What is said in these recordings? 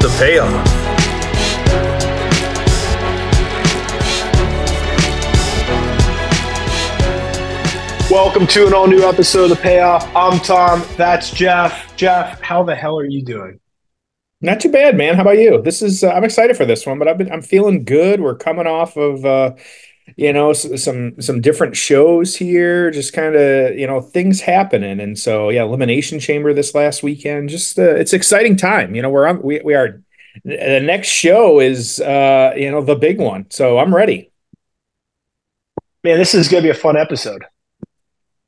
the payoff. Welcome to an all new episode of The Payoff. I'm Tom. That's Jeff. Jeff, how the hell are you doing? Not too bad, man. How about you? This is uh, I'm excited for this one, but I've been I'm feeling good. We're coming off of uh you know some some different shows here just kind of you know things happening. And so yeah elimination chamber this last weekend just uh, it's exciting time. You know we're on we, we are the next show is uh you know the big one. So i'm ready. Man this is gonna be a fun episode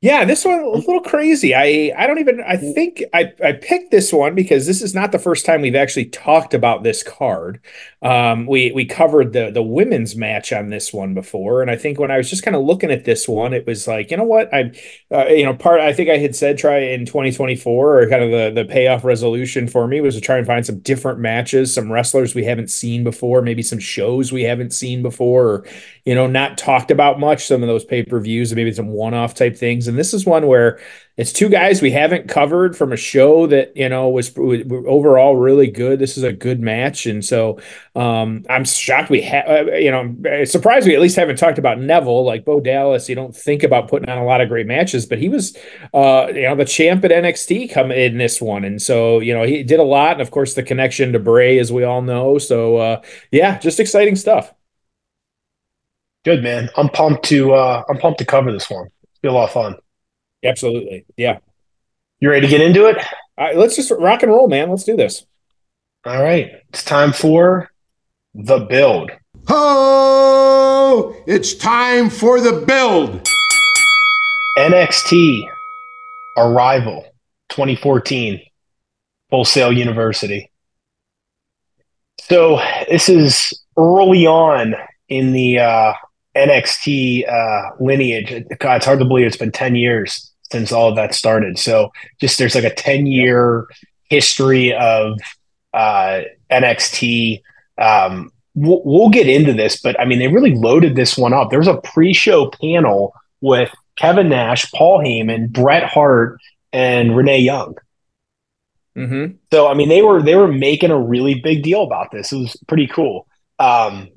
yeah, this one a little crazy. I I don't even I think I I picked this one because this is not the first time we've actually talked about this card. Um, we we covered the the women's match on this one before, and I think when I was just kind of looking at this one, it was like you know what I, uh, you know, part I think I had said try in 2024 or kind of the the payoff resolution for me was to try and find some different matches, some wrestlers we haven't seen before, maybe some shows we haven't seen before, or you know, not talked about much. Some of those pay per views, maybe some one off type things and this is one where it's two guys we haven't covered from a show that you know was, was overall really good. This is a good match, and so um, I'm shocked we have. Uh, you know, surprised we at least haven't talked about Neville. Like Bo Dallas, you don't think about putting on a lot of great matches, but he was, uh, you know, the champ at NXT come in this one, and so you know he did a lot, and of course the connection to Bray, as we all know. So uh, yeah, just exciting stuff. Good man. I'm pumped to uh, I'm pumped to cover this one be a lot of fun. Absolutely. Yeah. You ready to get into it? All right, let's just rock and roll, man. Let's do this. All right. It's time for the build. Oh, it's time for the build. NXT Arrival 2014 Full Sail University. So this is early on in the uh, NXT uh, lineage. God, it's hard to believe it's been 10 years since all of that started. So just there's like a 10 year history of uh, NXT. Um, we'll, we'll, get into this, but I mean, they really loaded this one up. There was a pre show panel with Kevin Nash, Paul Heyman, Bret Hart, and Renee Young. Mm-hmm. So I mean, they were they were making a really big deal about this. It was pretty cool. Um,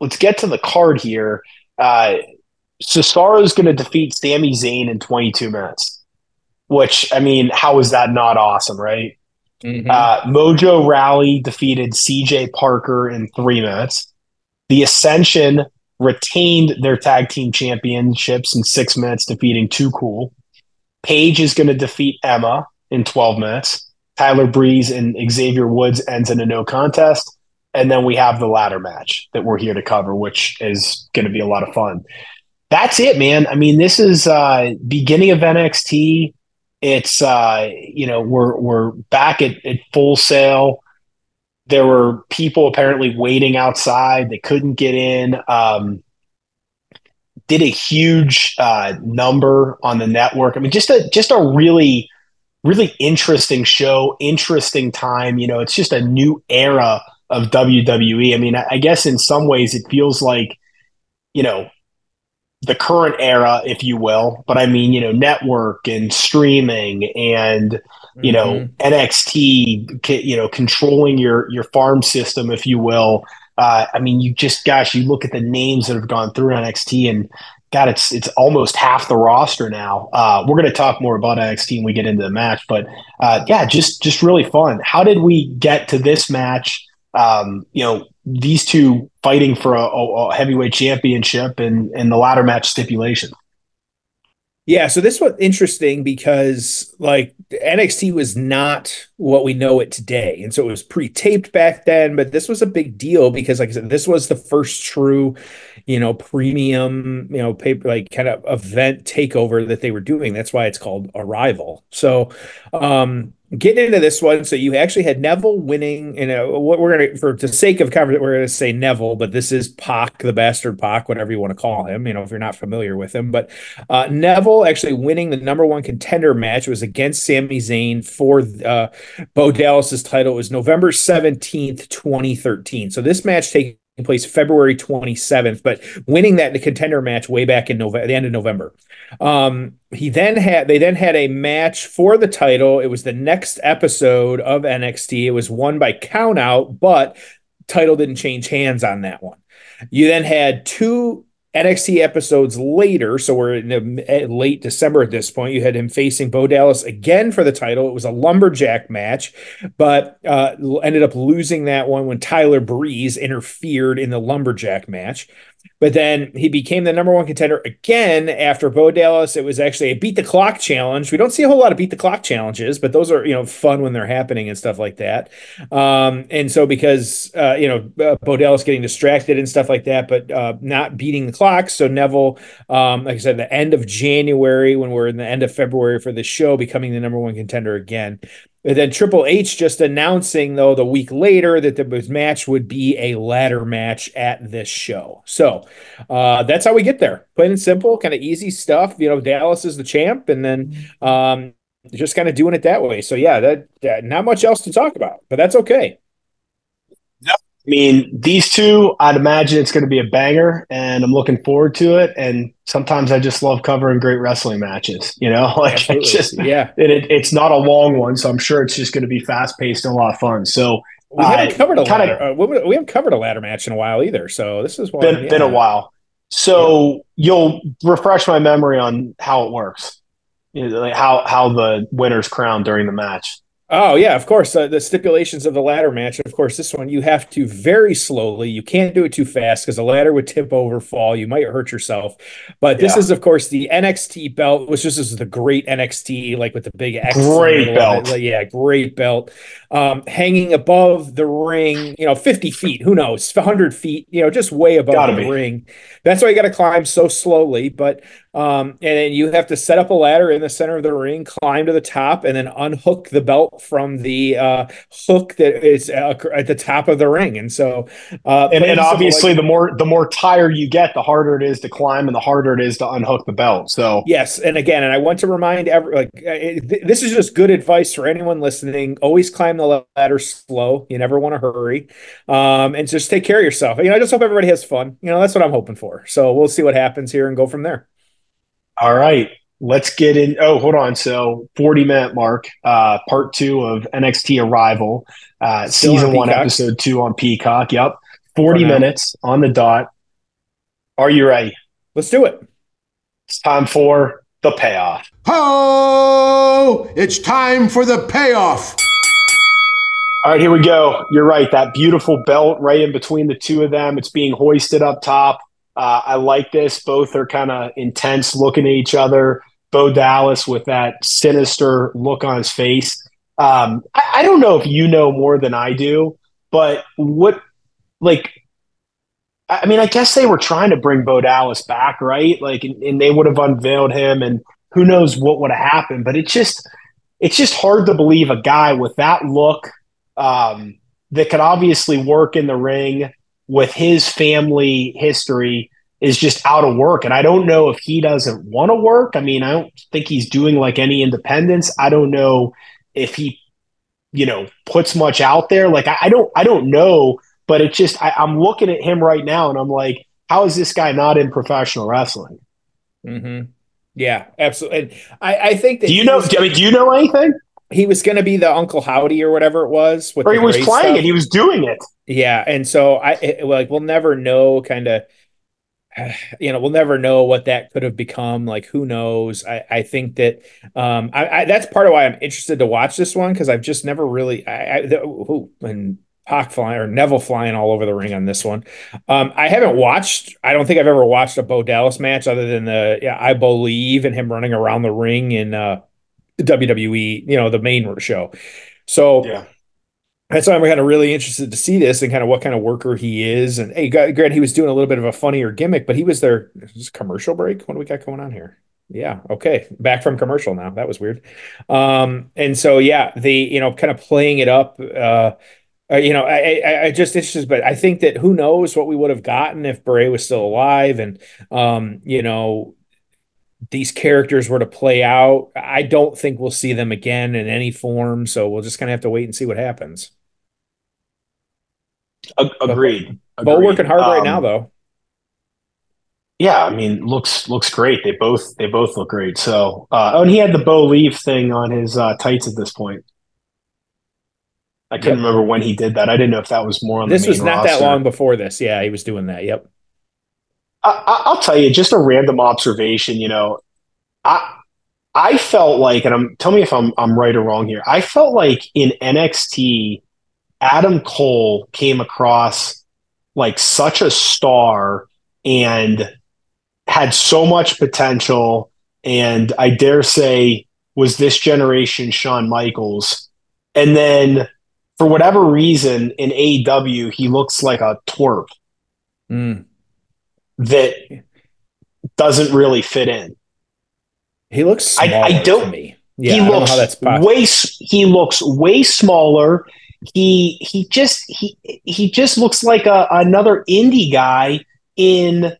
let's get to the card here. Uh, Cesaro is going to defeat Sami Zayn in 22 minutes, which, I mean, how is that not awesome, right? Mm-hmm. Uh, Mojo Rawley defeated CJ Parker in three minutes. The Ascension retained their tag team championships in six minutes, defeating Too Cool. Paige is going to defeat Emma in 12 minutes. Tyler Breeze and Xavier Woods ends in a no contest and then we have the ladder match that we're here to cover, which is going to be a lot of fun. That's it, man. I mean, this is uh, beginning of NXT. It's uh, you know we're we're back at, at Full Sail. There were people apparently waiting outside; they couldn't get in. Um, did a huge uh, number on the network. I mean, just a just a really really interesting show, interesting time. You know, it's just a new era of WWE. I mean, I guess in some ways it feels like, you know, the current era, if you will. But I mean, you know, network and streaming and you know mm-hmm. NXT, you know, controlling your your farm system, if you will. Uh, I mean, you just gosh, you look at the names that have gone through NXT, and God, it's it's almost half the roster now. Uh, we're going to talk more about NXT when we get into the match, but uh, yeah, just just really fun. How did we get to this match? um, you know, these two fighting for a, a, heavyweight championship and, and the ladder match stipulation. Yeah, so this was interesting because like NXT was not what we know it today. And so it was pre-taped back then, but this was a big deal because like I said, this was the first true, you know, premium, you know, paper like kind of event takeover that they were doing. That's why it's called Arrival. So, um, getting into this one, so you actually had Neville winning. You know, what we're gonna for the sake of cover, we're gonna say Neville, but this is Pac, the bastard Pac, whatever you want to call him. You know, if you're not familiar with him, but uh, Neville actually winning the number one contender match was against Sami Zayn for uh, Bo Dallas's title. It was November seventeenth, twenty thirteen. So this match taking place February 27th, but winning that the contender match way back in November, the end of November. Um, he then had they then had a match for the title. It was the next episode of NXT. It was won by count out, but title didn't change hands on that one. You then had two NXT episodes later, so we're in eh, late December at this point. You had him facing Bo Dallas again for the title. It was a lumberjack match, but uh, ended up losing that one when Tyler Breeze interfered in the lumberjack match. But then he became the number one contender again after Bo Dallas. It was actually a beat the clock challenge. We don't see a whole lot of beat the clock challenges, but those are you know fun when they're happening and stuff like that. Um, and so because uh, you know uh, Bo Dallas getting distracted and stuff like that, but uh, not beating the clock. So Neville, um, like I said, the end of January when we're in the end of February for the show, becoming the number one contender again. And then Triple H just announcing, though, the week later that the match would be a ladder match at this show. So uh, that's how we get there. Plain and simple, kind of easy stuff. You know, Dallas is the champ, and then um, just kind of doing it that way. So yeah, that, that not much else to talk about, but that's okay. I mean, these two, I'd imagine it's going to be a banger, and I'm looking forward to it. And sometimes I just love covering great wrestling matches. You know, like it's just yeah, it, it, it's not a long one, so I'm sure it's just going to be fast paced and a lot of fun. So we haven't uh, covered a kinda, ladder. Uh, we haven't covered a ladder match in a while either. So this is one, been, yeah. been a while. So yeah. you'll refresh my memory on how it works, you know, like how how the winner's crowned during the match. Oh yeah, of course. Uh, the stipulations of the ladder match. Of course, this one you have to very slowly. You can't do it too fast because the ladder would tip over, fall. You might hurt yourself. But this yeah. is, of course, the NXT belt, which this is the great NXT, like with the big X. Great belt. Yeah, great belt. Um, hanging above the ring, you know, fifty feet. Who knows? Hundred feet. You know, just way above Gotta the be. ring. That's why you got to climb so slowly. But um, and then you have to set up a ladder in the center of the ring, climb to the top, and then unhook the belt from the uh, hook that is uh, at the top of the ring. And so, uh, and, and obviously, like, the more the more tired you get, the harder it is to climb, and the harder it is to unhook the belt. So yes, and again, and I want to remind every like uh, this is just good advice for anyone listening. Always climb the ladder slow. You never want to hurry, um, and just take care of yourself. You know, I just hope everybody has fun. You know, that's what I'm hoping for. So we'll see what happens here and go from there. All right. Let's get in. Oh, hold on. So, 40 minute mark, uh, part two of NXT Arrival, uh, season on one, episode two on Peacock. Yep. 40 minutes on the dot. Are you ready? Let's do it. It's time for the payoff. Oh, it's time for the payoff. All right, here we go. You're right. That beautiful belt right in between the two of them. It's being hoisted up top. Uh, I like this. Both are kind of intense looking at each other. Bo Dallas with that sinister look on his face. Um, I, I don't know if you know more than I do, but what, like, I mean, I guess they were trying to bring Bo Dallas back, right? Like, and, and they would have unveiled him, and who knows what would have happened. But it's just, it's just hard to believe a guy with that look um, that could obviously work in the ring with his family history is just out of work. And I don't know if he doesn't want to work. I mean, I don't think he's doing like any independence. I don't know if he, you know, puts much out there. Like I, I don't I don't know, but it's just I, I'm looking at him right now and I'm like, how is this guy not in professional wrestling? Mm-hmm. Yeah, absolutely. And I, I think that do you know? I mean, do you know anything? He was going to be the Uncle Howdy or whatever it was. With or he was playing stuff. it. He was doing it. Yeah, and so I it, like we'll never know. Kind of, you know, we'll never know what that could have become. Like, who knows? I I think that um I, I that's part of why I'm interested to watch this one because I've just never really I, I the, who and Pac flying or Neville flying all over the ring on this one. Um, I haven't watched. I don't think I've ever watched a Bo Dallas match other than the yeah I believe in him running around the ring in uh WWE, you know, the main show. So yeah. that's why I'm kind of really interested to see this and kind of what kind of worker he is. And hey, Grant, he was doing a little bit of a funnier gimmick, but he was there. Is this commercial break? What do we got going on here? Yeah. Okay. Back from commercial now. That was weird. Um, and so yeah, the you know kind of playing it up. Uh, uh, you know, I, I, I just it's just, but I think that who knows what we would have gotten if Bray was still alive, and um, you know, these characters were to play out. I don't think we'll see them again in any form, so we'll just kind of have to wait and see what happens. Agreed. But, both working hard um, right now, though. Yeah, I mean, looks looks great. They both they both look great. So, uh, oh, and he had the BoLieve thing on his uh, tights at this point. I couldn't yep. remember when he did that. I didn't know if that was more on. This was not roster. that long before this. Yeah, he was doing that. Yep. I, I'll tell you, just a random observation. You know, I I felt like, and I'm tell me if I'm I'm right or wrong here. I felt like in NXT, Adam Cole came across like such a star and had so much potential, and I dare say was this generation Shawn Michaels, and then for whatever reason in AEW, he looks like a twerp mm. That doesn't really fit in. He looks I, I, don't. Me. Yeah, he I looks that's way. He looks way smaller. He he just he he just looks like a, another indie guy in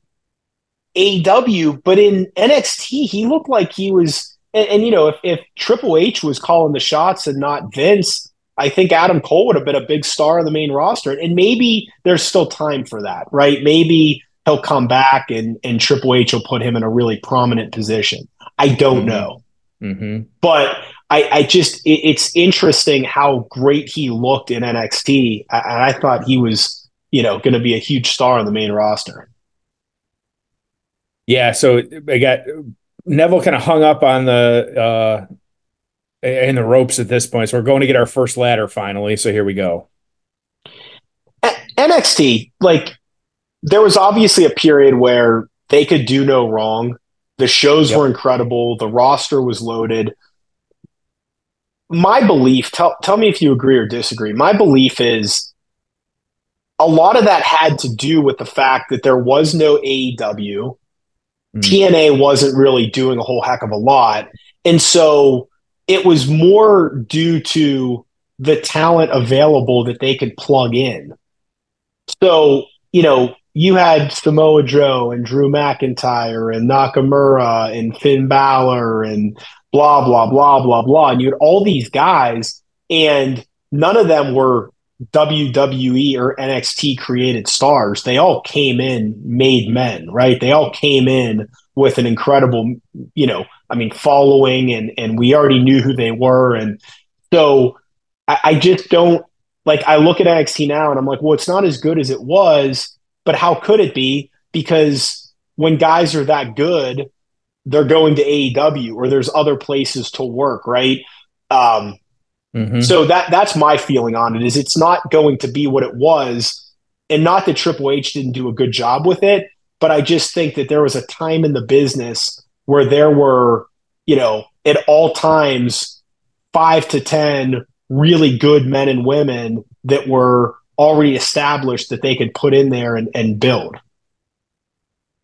AEW, but in NXT, he looked like he was. And, and you know, if, if Triple H was calling the shots and not Vince, I think Adam Cole would have been a big star on the main roster. And maybe there's still time for that, right? Maybe he'll come back and, and Triple H will put him in a really prominent position. I don't mm-hmm. know. Mm-hmm. But I, I just, it, it's interesting how great he looked in NXT. And I, I thought he was, you know, going to be a huge star on the main roster. Yeah. So I got Neville kind of hung up on the, uh, in the ropes at this point. So we're going to get our first ladder finally. So here we go. NXT, like there was obviously a period where they could do no wrong. The shows yep. were incredible. The roster was loaded. My belief, tell, tell me if you agree or disagree. My belief is a lot of that had to do with the fact that there was no AEW. Mm. TNA wasn't really doing a whole heck of a lot. And so it was more due to the talent available that they could plug in. So, you know, you had Samoa Joe and Drew McIntyre and Nakamura and Finn Balor and blah, blah, blah, blah, blah. And you had all these guys, and none of them were WWE or NXT created stars. They all came in made men, right? They all came in with an incredible, you know, I mean, following and and we already knew who they were. And so I, I just don't like I look at NXT now and I'm like, well, it's not as good as it was, but how could it be? Because when guys are that good, they're going to AEW or there's other places to work, right? Um, mm-hmm. So that that's my feeling on it is it's not going to be what it was, and not that Triple H didn't do a good job with it, but I just think that there was a time in the business where there were, you know, at all times, five to 10 really good men and women that were already established that they could put in there and, and build.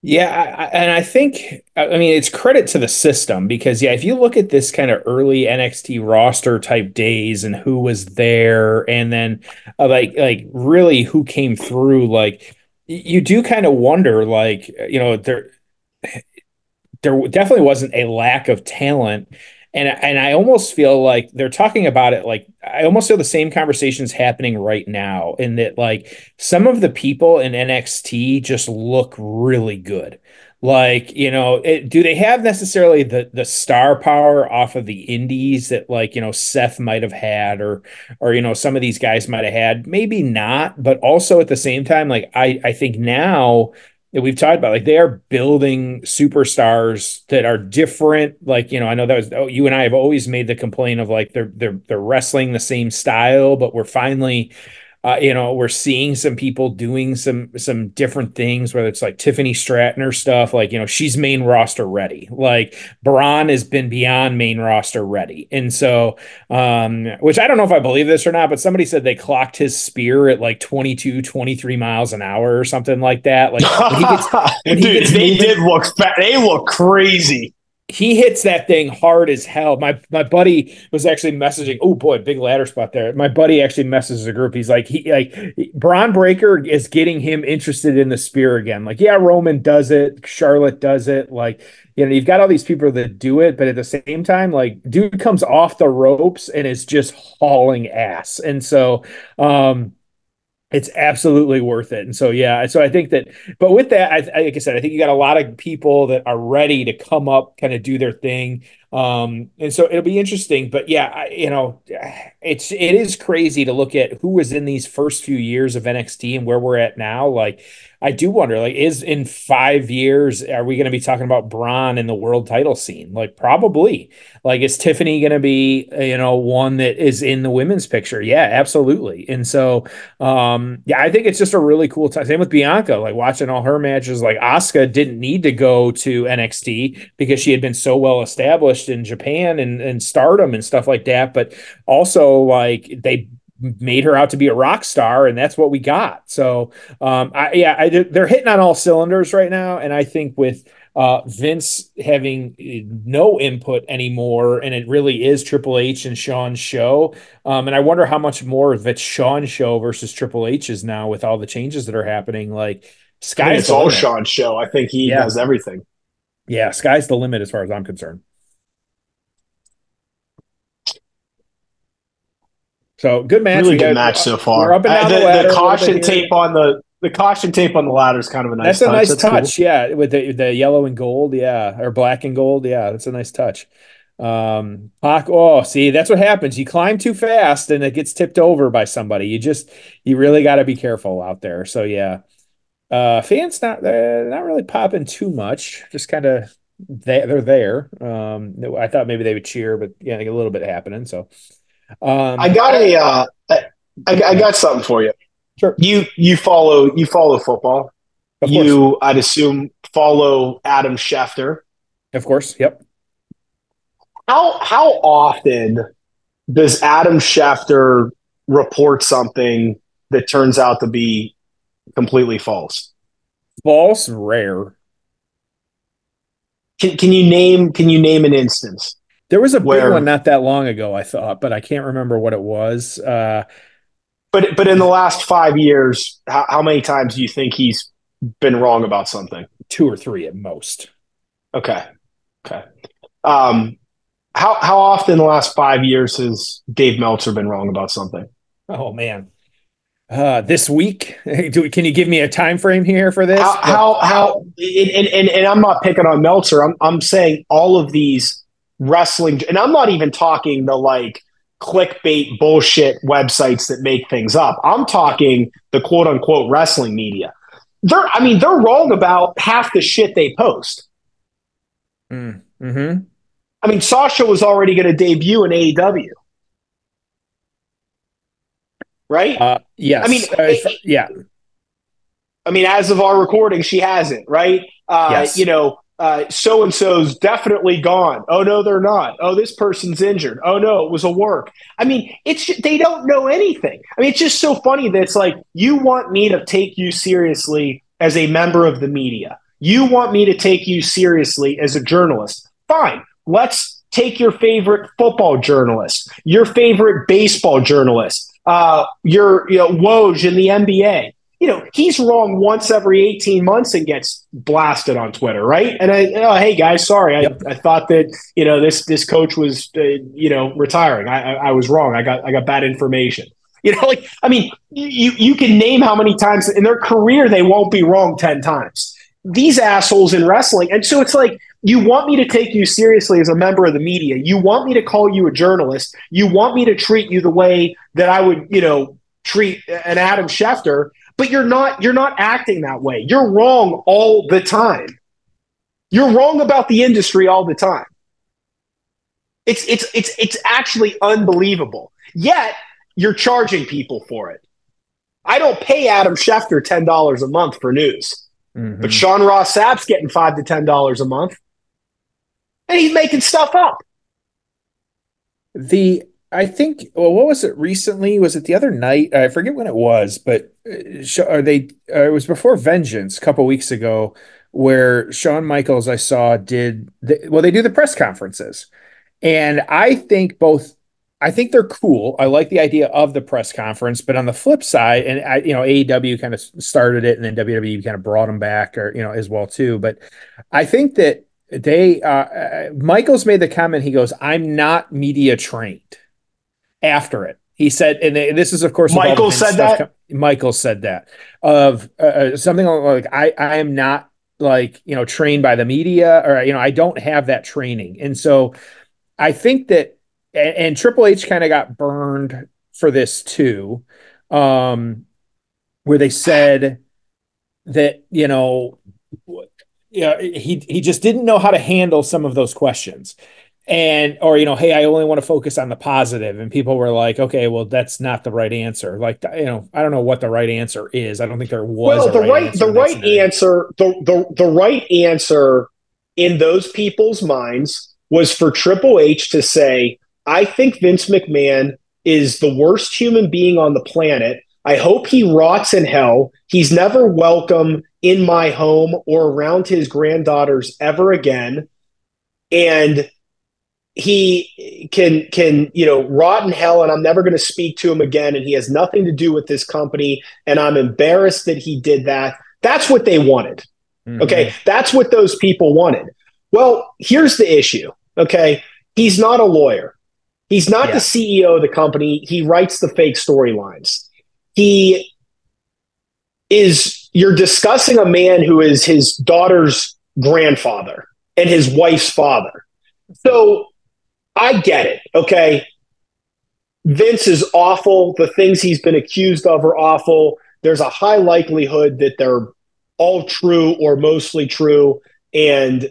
Yeah, I, and I think I mean it's credit to the system because yeah, if you look at this kind of early NXT roster type days and who was there, and then uh, like like really who came through, like you do kind of wonder, like you know, there there definitely wasn't a lack of talent, and and I almost feel like they're talking about it like I almost feel the same conversations happening right now, in that like some of the people in NXT just look really good. Like, you know, it, do they have necessarily the the star power off of the indies that like, you know, Seth might have had or or you know, some of these guys might have had? Maybe not, but also at the same time like I I think now that we've talked about like they are building superstars that are different like you know i know that was oh, you and i have always made the complaint of like they're they're they're wrestling the same style but we're finally uh, you know, we're seeing some people doing some some different things, whether it's like Tiffany Stratton or stuff, like you know, she's main roster ready. Like Bron has been beyond main roster ready, and so, um, which I don't know if I believe this or not, but somebody said they clocked his spear at like 22, 23 miles an hour or something like that. Like when he gets, when he Dude, gets they moving, did look fat. They look crazy he hits that thing hard as hell. My my buddy was actually messaging. Oh boy, big ladder spot there. My buddy actually messages the group. He's like, he like Bron Breakker is getting him interested in the spear again. Like, yeah, Roman does it, Charlotte does it. Like, you know, you've got all these people that do it, but at the same time, like, dude comes off the ropes and is just hauling ass. And so, um, it's absolutely worth it. And so, yeah, so I think that, but with that, I, like I said, I think you got a lot of people that are ready to come up, kind of do their thing. Um, and so it'll be interesting, but yeah, I, you know, it's, it is crazy to look at who was in these first few years of NXT and where we're at now. Like, I do wonder, like, is in five years, are we going to be talking about Bron in the world title scene? Like, probably. Like, is Tiffany going to be, you know, one that is in the women's picture? Yeah, absolutely. And so, um, yeah, I think it's just a really cool time. Same with Bianca, like watching all her matches. Like, Asuka didn't need to go to NXT because she had been so well established in Japan and, and stardom and stuff like that. But also, like, they made her out to be a rock star, and that's what we got. So, um, I, yeah, I, they're hitting on all cylinders right now, and I think with uh, Vince having no input anymore, and it really is Triple H and Shawn's show. Um, and I wonder how much more of it's Shawn's show versus Triple H's now with all the changes that are happening. Like, sky's it's all. Shawn's show. I think he yeah. does everything. Yeah, sky's the limit as far as I'm concerned. So good match. Really good match so far. We're up and down uh, the, the, ladder, the caution tape on the the caution tape on the ladder is kind of a nice. That's a touch. nice that's touch. Cool. Yeah, with the the yellow and gold. Yeah, or black and gold. Yeah, that's a nice touch. Um, Pac, oh, see, that's what happens. You climb too fast and it gets tipped over by somebody. You just, you really got to be careful out there. So yeah, uh, fans not they're not really popping too much. Just kind of they they're there. Um, I thought maybe they would cheer, but yeah, a little bit happening. So um, I got a, uh, I, I got something for you. Sure. You you follow you follow football. Of you, I'd assume, follow Adam Schefter. Of course. Yep. How how often does Adam Schefter report something that turns out to be completely false? False, rare. Can, can you name can you name an instance? There was a where, big one not that long ago, I thought, but I can't remember what it was. Uh, but but in the last five years, how, how many times do you think he's been wrong about something? Two or three at most. Okay. Okay. Um, how how often in the last five years has Dave Meltzer been wrong about something? Oh man. Uh, this week, do, can you give me a time frame here for this? How how, how and, and, and I'm not picking on Meltzer. I'm I'm saying all of these wrestling, and I'm not even talking the like clickbait bullshit websites that make things up. I'm talking the quote unquote wrestling media. They're, I mean, they're wrong about half the shit they post. Mm, hmm I mean, Sasha was already going to debut in AEW. Right? Uh, yes. I mean, uh, it, yeah. I mean, as of our recording, she hasn't, right? Uh, yes. You know, so and so's definitely gone. Oh no, they're not. Oh, this person's injured. Oh no, it was a work. I mean, it's they don't know anything. I mean, it's just so funny that it's like you want me to take you seriously as a member of the media. You want me to take you seriously as a journalist. Fine. Let's take your favorite football journalist, your favorite baseball journalist, uh, your you know, Woj in the NBA you know, he's wrong once every 18 months and gets blasted on Twitter, right? And I, oh, hey guys, sorry, I, yep. I thought that you know this this coach was uh, you know retiring. I, I, I was wrong. I got I got bad information. You know, like I mean, you you can name how many times in their career they won't be wrong 10 times. These assholes in wrestling, and so it's like you want me to take you seriously as a member of the media. You want me to call you a journalist. You want me to treat you the way that I would, you know, treat an Adam Schefter but you're not you're not acting that way. You're wrong all the time. You're wrong about the industry all the time. It's it's it's it's actually unbelievable. Yet you're charging people for it. I don't pay Adam Schefter ten dollars a month for news, mm-hmm. but Sean Ross Sapp's getting five to ten dollars a month, and he's making stuff up. The I think well, what was it recently? Was it the other night? I forget when it was, but uh, are they? Uh, it was before Vengeance a couple weeks ago, where Shawn Michaels I saw did the, well. They do the press conferences, and I think both I think they're cool. I like the idea of the press conference, but on the flip side, and I, you know, AEW kind of started it, and then WWE kind of brought them back, or you know, as well too. But I think that they, uh, uh, Michaels made the comment. He goes, "I'm not media trained." After it, he said, and this is of course Michael said that. Michael said that of uh, uh, something like, "I, I am not like you know trained by the media, or you know, I don't have that training," and so I think that and, and Triple H kind of got burned for this too, um, where they said that you know, yeah, he he just didn't know how to handle some of those questions and or you know hey i only want to focus on the positive and people were like okay well that's not the right answer like you know i don't know what the right answer is i don't think there was well the right, right the right answer the, the the right answer in those people's minds was for triple h to say I think Vince McMahon is the worst human being on the planet. I hope he rots in hell. He's never welcome in my home or around his granddaughters ever again. And he can can you know rot in hell and i'm never going to speak to him again and he has nothing to do with this company and i'm embarrassed that he did that that's what they wanted mm-hmm. okay that's what those people wanted well here's the issue okay he's not a lawyer He's not yeah. the CEO of the company. He writes the fake storylines. He is, you're discussing a man who is his daughter's grandfather and his wife's father. So I get it. Okay. Vince is awful. The things he's been accused of are awful. There's a high likelihood that they're all true or mostly true, and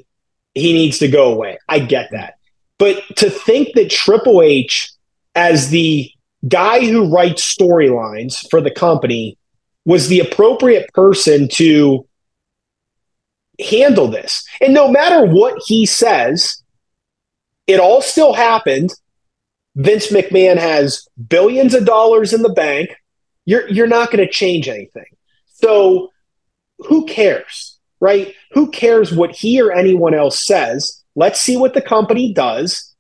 he needs to go away. I get that. But to think that Triple H, as the guy who writes storylines for the company, was the appropriate person to handle this. And no matter what he says, it all still happened. Vince McMahon has billions of dollars in the bank. You're you're not going to change anything. So who cares, right? Who cares what he or anyone else says? Let's see what the company does.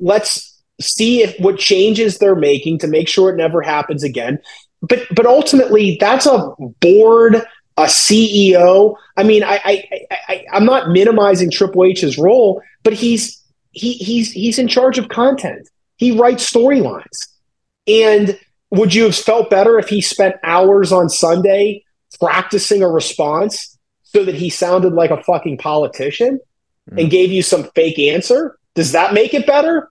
Let's see if what changes they're making to make sure it never happens again. But but ultimately, that's a board, a CEO. I mean, I, I, I I'm not minimizing Triple H's role, but he's he he's he's in charge of content. He writes storylines. And would you have felt better if he spent hours on Sunday practicing a response so that he sounded like a fucking politician? and mm. gave you some fake answer, does that make it better?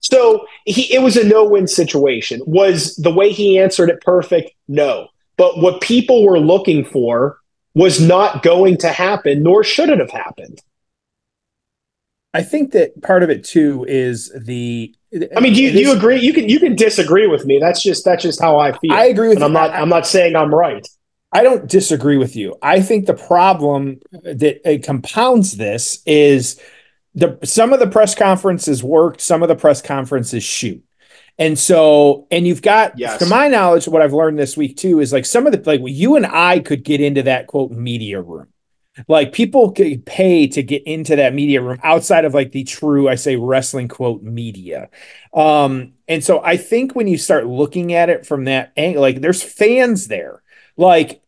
So he, it was a no-win situation. Was the way he answered it perfect? No. But what people were looking for was not going to happen, nor should it have happened. I think that part of it too is the. I mean, do you, do you agree? You can you can disagree with me. That's just that's just how I feel. I agree with. And I'm not I'm not saying I'm right. I don't disagree with you. I think the problem that uh, compounds this is the some of the press conferences worked, some of the press conferences shoot. And so, and you've got, yes. to my knowledge, what I've learned this week too is like some of the, like you and I could get into that quote media room. Like people could pay to get into that media room outside of like the true, I say wrestling quote media. Um, and so I think when you start looking at it from that angle, like there's fans there. Like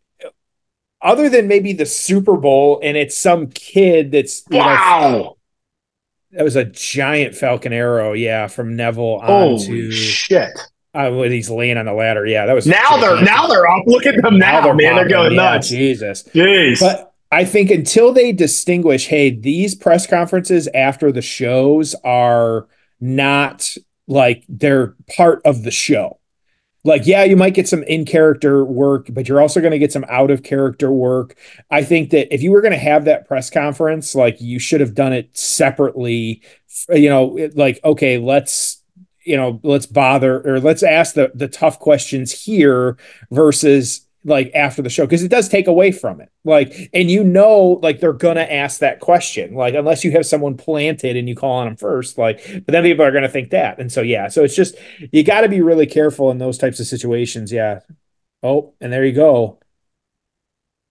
other than maybe the Super Bowl and it's some kid that's wow. Know, that was a giant Falcon arrow, yeah, from Neville onto shit. Uh, when he's laying on the ladder, yeah, that was now they're now they're up. Look at them now, now they're man, they're going yeah, nuts. Jesus, jeez. But I think until they distinguish, hey, these press conferences after the shows are not like they're part of the show. Like yeah you might get some in character work but you're also going to get some out of character work. I think that if you were going to have that press conference like you should have done it separately. You know like okay let's you know, let's bother or let's ask the the tough questions here versus like after the show because it does take away from it. Like and you know like they're gonna ask that question like unless you have someone planted and you call on them first like but then people are gonna think that. And so yeah so it's just you got to be really careful in those types of situations. Yeah. Oh and there you go.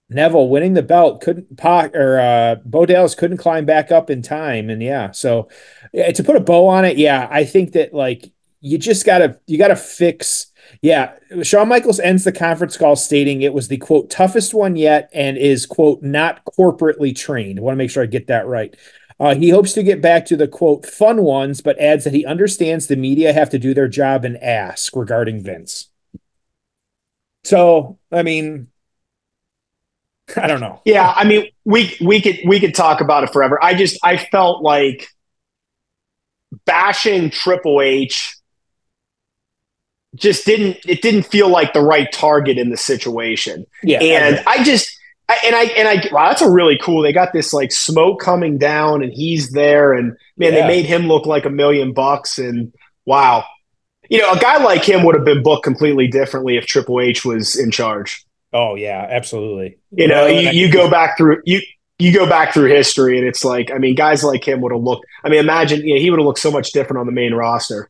Neville winning the belt couldn't Pac or uh Bo Dallas couldn't climb back up in time and yeah so to put a bow on it yeah I think that like you just gotta you gotta fix yeah Shawn Michaels ends the conference call stating it was the quote toughest one yet and is quote not corporately trained I want to make sure I get that right uh, he hopes to get back to the quote fun ones but adds that he understands the media have to do their job and ask regarding Vince so I mean I don't know. Yeah, I mean, we we could we could talk about it forever. I just I felt like bashing Triple H just didn't it didn't feel like the right target in the situation. Yeah, and I, I just I, and I and I wow, that's a really cool. They got this like smoke coming down, and he's there, and man, yeah. they made him look like a million bucks. And wow, you know, a guy like him would have been booked completely differently if Triple H was in charge. Oh yeah, absolutely. You know, you, you go back through you you go back through history and it's like, I mean, guys like him would have looked I mean, imagine you know, he would have looked so much different on the main roster.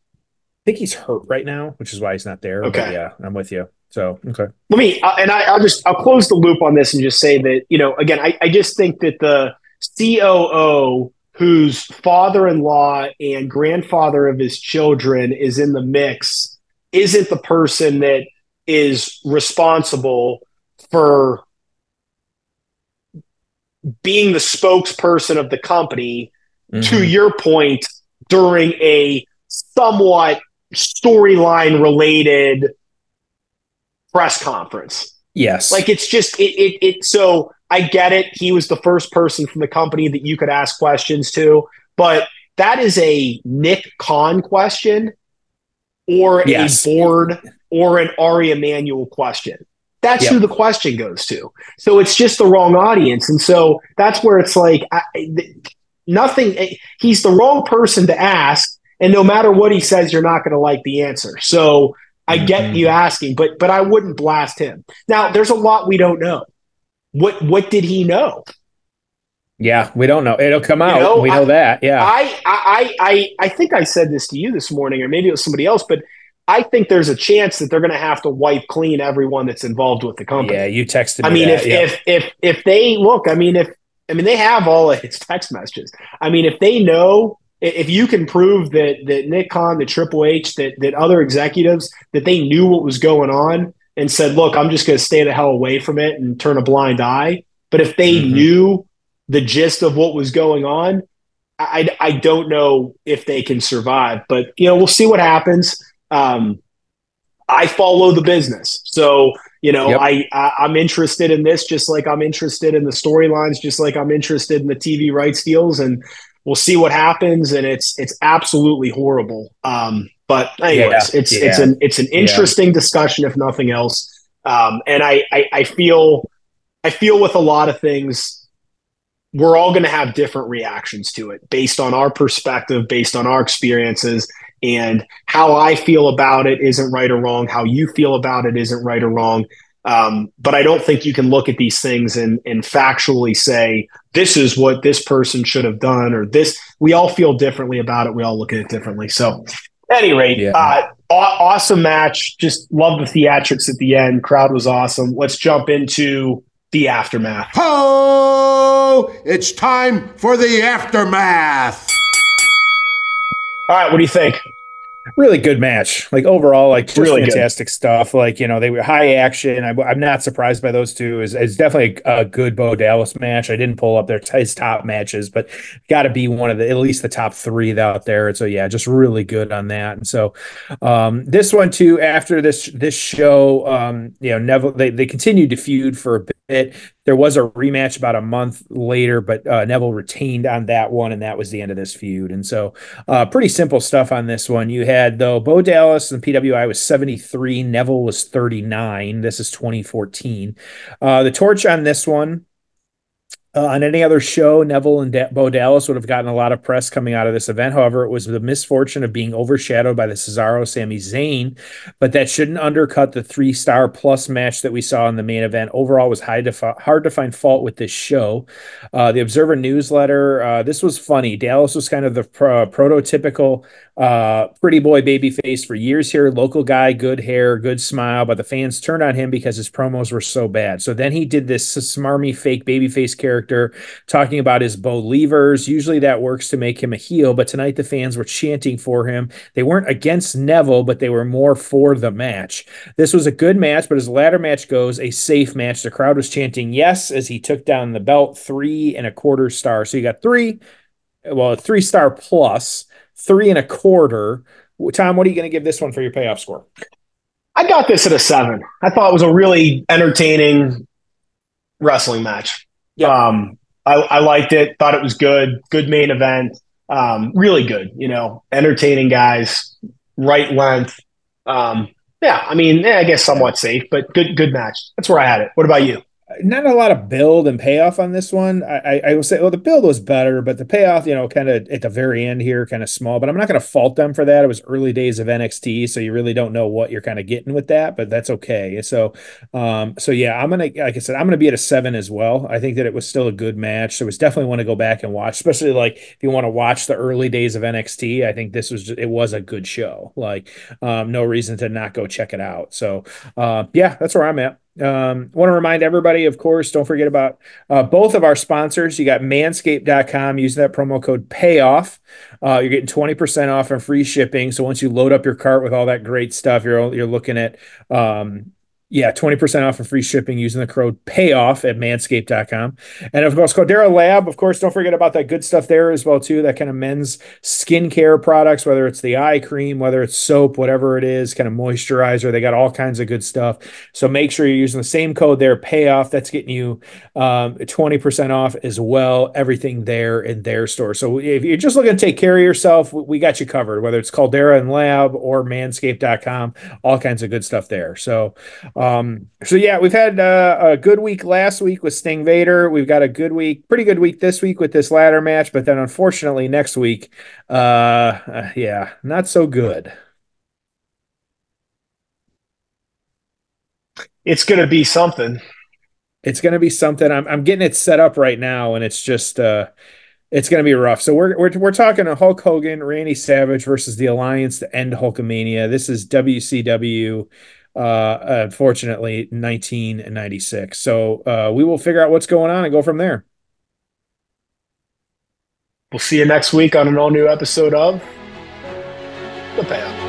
I think he's hurt right now, which is why he's not there. Okay. yeah, I'm with you. So okay. Let me uh, and I, will just I'll close the loop on this and just say that, you know, again, I, I just think that the COO whose father-in-law and grandfather of his children is in the mix isn't the person that is responsible for being the spokesperson of the company mm-hmm. to your point during a somewhat storyline related press conference. Yes. Like it's just it, it it so I get it. He was the first person from the company that you could ask questions to, but that is a Nick Khan question or yes. a board or an Ari Emanuel question. That's yep. who the question goes to. So it's just the wrong audience. And so that's where it's like I, nothing, eh, he's the wrong person to ask. And no matter what he says, you're not going to like the answer. So I mm-hmm. get you asking, but but I wouldn't blast him. Now, there's a lot we don't know. What what did he know? Yeah, we don't know. It'll come out. You know, we know I, that. Yeah. I, I I I think I said this to you this morning, or maybe it was somebody else, but I think there's a chance that they're going to have to wipe clean everyone that's involved with the company. Yeah, you texted me. I mean, that, if, yeah. if if if they look, I mean, if I mean they have all of his text messages. I mean, if they know, if you can prove that that Nick Khan, the Triple H, that that other executives that they knew what was going on and said, "Look, I'm just going to stay the hell away from it and turn a blind eye." But if they mm-hmm. knew the gist of what was going on, I I don't know if they can survive. But you know, we'll see what happens. Um, I follow the business, so you know yep. I, I am interested in this just like I'm interested in the storylines, just like I'm interested in the TV rights deals, and we'll see what happens. And it's it's absolutely horrible. Um, but anyways, yeah. it's yeah. it's an it's an interesting yeah. discussion if nothing else. Um, and I, I I feel I feel with a lot of things we're all going to have different reactions to it based on our perspective, based on our experiences. And how I feel about it isn't right or wrong. How you feel about it isn't right or wrong. Um, but I don't think you can look at these things and, and factually say, this is what this person should have done, or this. We all feel differently about it. We all look at it differently. So, at any rate, yeah. uh, aw- awesome match. Just love the theatrics at the end. Crowd was awesome. Let's jump into the aftermath. Ho! It's time for the aftermath. All right, what do you think? Really good match. Like overall, like just really fantastic good. stuff. Like you know, they were high action. I, am not surprised by those two. It's, it's definitely a, a, good Bo Dallas match. I didn't pull up their his top matches, but got to be one of the at least the top three out there. And so yeah, just really good on that. And so um, this one too. After this this show, um, you know, Neville they they continued to feud for a bit. There was a rematch about a month later, but uh, Neville retained on that one, and that was the end of this feud. And so, uh, pretty simple stuff on this one. You had though Bo Dallas and PWI was 73, Neville was 39. This is 2014. Uh, the torch on this one Uh, on any other show, Neville and da- Bo Dallas would have gotten a lot of press coming out of this event. However, it was the misfortune of being overshadowed by the Cesaro Sami Zayn, but that shouldn't undercut the three star plus match that we saw in the main event. Overall, was high hard to find fault with this show. Uh, the Observer newsletter, uh, this was funny. Dallas was kind of the pro- prototypical uh, pretty boy baby face for years here. Local guy, good hair, good smile, but the fans turned on him because his promos were so bad. So then he did this smarmy fake baby face character talking about his believers. Usually that works to make him a heel, but tonight the fans were chanting for him. They weren't against Neville, but they were more for the match. This was a good match, but as the ladder match goes, a safe match. The crowd was chanting yes as he took down the belt, three and a quarter star. So you got three, well, three star plus three and a quarter. Tom, what are you going to give this one for your payoff score? I got this at a seven. I thought it was a really entertaining wrestling match. Yeah. Um, I, I, liked it. Thought it was good. Good main event. Um, really good. You know, entertaining guys. Right length. Um, yeah, I mean, yeah, I guess somewhat safe, but good. Good match. That's where I had it. What about you? Not a lot of build and payoff on this one. I, I, I will say, well, the build was better, but the payoff, you know, kind of at the very end here, kind of small. But I'm not going to fault them for that. It was early days of NXT, so you really don't know what you're kind of getting with that, but that's okay. So, um, so yeah, I'm gonna, like I said, I'm gonna be at a seven as well. I think that it was still a good match. So it was definitely want to go back and watch, especially like if you want to watch the early days of NXT. I think this was just, it was a good show. Like, um, no reason to not go check it out. So, uh, yeah, that's where I'm at. Um, want to remind everybody, of course, don't forget about uh, both of our sponsors. You got manscaped.com using that promo code payoff. Uh, you're getting 20% off and free shipping. So once you load up your cart with all that great stuff, you're, you're looking at um, yeah, 20% off and free shipping using the code payoff at manscaped.com. And of course, Caldera Lab, of course, don't forget about that good stuff there as well, too. That kind of men's skincare products, whether it's the eye cream, whether it's soap, whatever it is, kind of moisturizer. They got all kinds of good stuff. So make sure you're using the same code there, payoff. That's getting you um, 20% off as well. Everything there in their store. So if you're just looking to take care of yourself, we got you covered, whether it's Caldera and Lab or manscaped.com, all kinds of good stuff there. So, um, so yeah, we've had uh, a good week last week with Sting Vader. We've got a good week, pretty good week this week with this ladder match, but then unfortunately next week, uh, uh yeah, not so good. It's going to be something. It's going to be something. I'm I'm getting it set up right now, and it's just uh, it's going to be rough. So we're we're we're talking a Hulk Hogan, Randy Savage versus the Alliance to end Hulkamania. This is WCW uh, unfortunately, 1996. So uh, we will figure out what's going on and go from there. We'll see you next week on an all new episode of The Payoff.